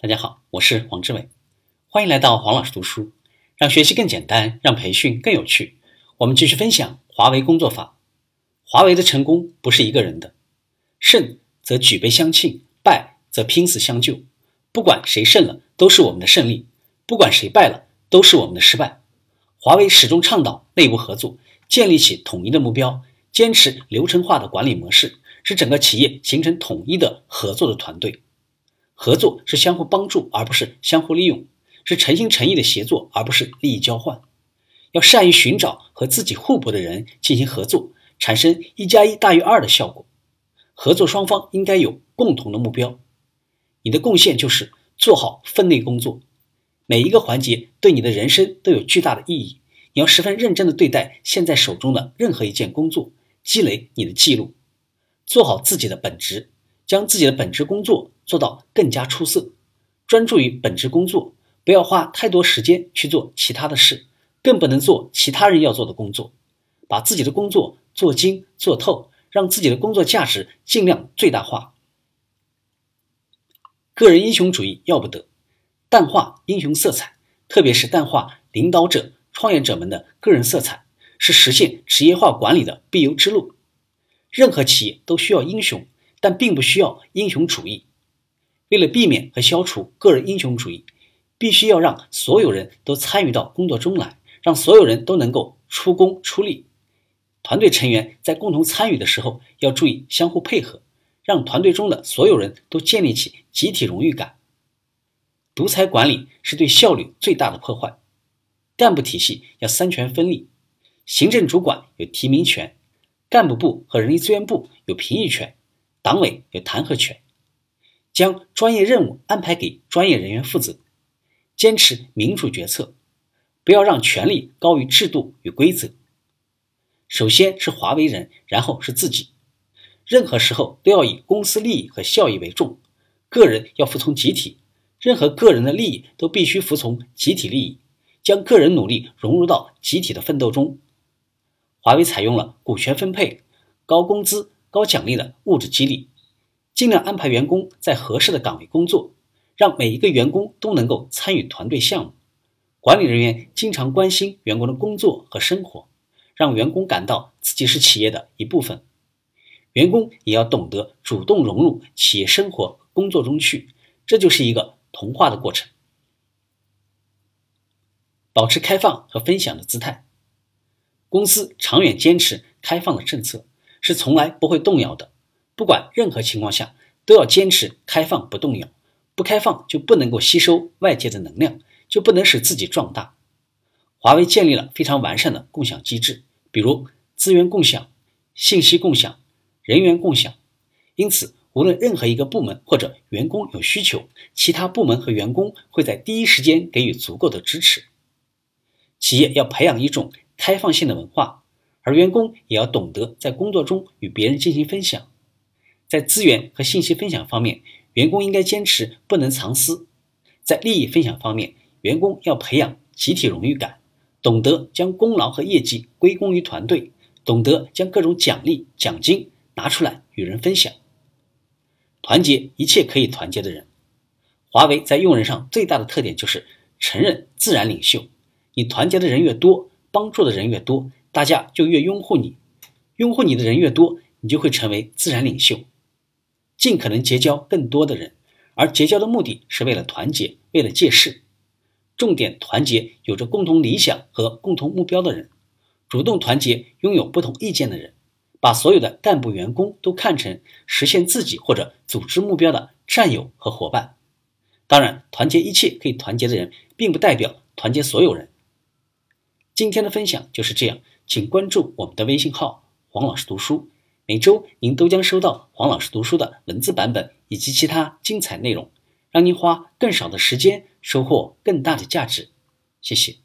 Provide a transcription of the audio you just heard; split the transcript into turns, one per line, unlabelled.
大家好，我是黄志伟，欢迎来到黄老师读书，让学习更简单，让培训更有趣。我们继续分享华为工作法。华为的成功不是一个人的，胜则举杯相庆，败则拼死相救。不管谁胜了，都是我们的胜利；不管谁败了，都是我们的失败。华为始终倡导内部合作，建立起统一的目标，坚持流程化的管理模式，使整个企业形成统一的合作的团队。合作是相互帮助，而不是相互利用；是诚心诚意的协作，而不是利益交换。要善于寻找和自己互补的人进行合作，产生一加一大于二的效果。合作双方应该有共同的目标。你的贡献就是做好分内工作，每一个环节对你的人生都有巨大的意义。你要十分认真地对待现在手中的任何一件工作，积累你的记录，做好自己的本职。将自己的本职工作做到更加出色，专注于本职工作，不要花太多时间去做其他的事，更不能做其他人要做的工作。把自己的工作做精做透，让自己的工作价值尽量最大化。个人英雄主义要不得，淡化英雄色彩，特别是淡化领导者、创业者们的个人色彩，是实现职业化管理的必由之路。任何企业都需要英雄。但并不需要英雄主义。为了避免和消除个人英雄主义，必须要让所有人都参与到工作中来，让所有人都能够出工出力。团队成员在共同参与的时候，要注意相互配合，让团队中的所有人都建立起集体荣誉感。独裁管理是对效率最大的破坏。干部体系要三权分立，行政主管有提名权，干部部和人力资源部有评议权。党委有弹劾权，将专业任务安排给专业人员负责，坚持民主决策，不要让权力高于制度与规则。首先是华为人，然后是自己。任何时候都要以公司利益和效益为重，个人要服从集体，任何个人的利益都必须服从集体利益，将个人努力融入到集体的奋斗中。华为采用了股权分配、高工资。高奖励的物质激励，尽量安排员工在合适的岗位工作，让每一个员工都能够参与团队项目。管理人员经常关心员工的工作和生活，让员工感到自己是企业的一部分。员工也要懂得主动融入企业生活工作中去，这就是一个同化的过程。保持开放和分享的姿态，公司长远坚持开放的政策。是从来不会动摇的，不管任何情况下都要坚持开放不动摇。不开放就不能够吸收外界的能量，就不能使自己壮大。华为建立了非常完善的共享机制，比如资源共享、信息共享、人员共享。因此，无论任何一个部门或者员工有需求，其他部门和员工会在第一时间给予足够的支持。企业要培养一种开放性的文化。而员工也要懂得在工作中与别人进行分享，在资源和信息分享方面，员工应该坚持不能藏私；在利益分享方面，员工要培养集体荣誉感，懂得将功劳和业绩归功于团队，懂得将各种奖励奖金拿出来与人分享。团结一切可以团结的人。华为在用人上最大的特点就是承认自然领袖，你团结的人越多，帮助的人越多。大家就越拥护你，拥护你的人越多，你就会成为自然领袖。尽可能结交更多的人，而结交的目的是为了团结，为了借势。重点团结有着共同理想和共同目标的人，主动团结拥有不同意见的人，把所有的干部员工都看成实现自己或者组织目标的战友和伙伴。当然，团结一切可以团结的人，并不代表团结所有人。今天的分享就是这样。请关注我们的微信号“黄老师读书”，每周您都将收到黄老师读书的文字版本以及其他精彩内容，让您花更少的时间收获更大的价值。谢谢。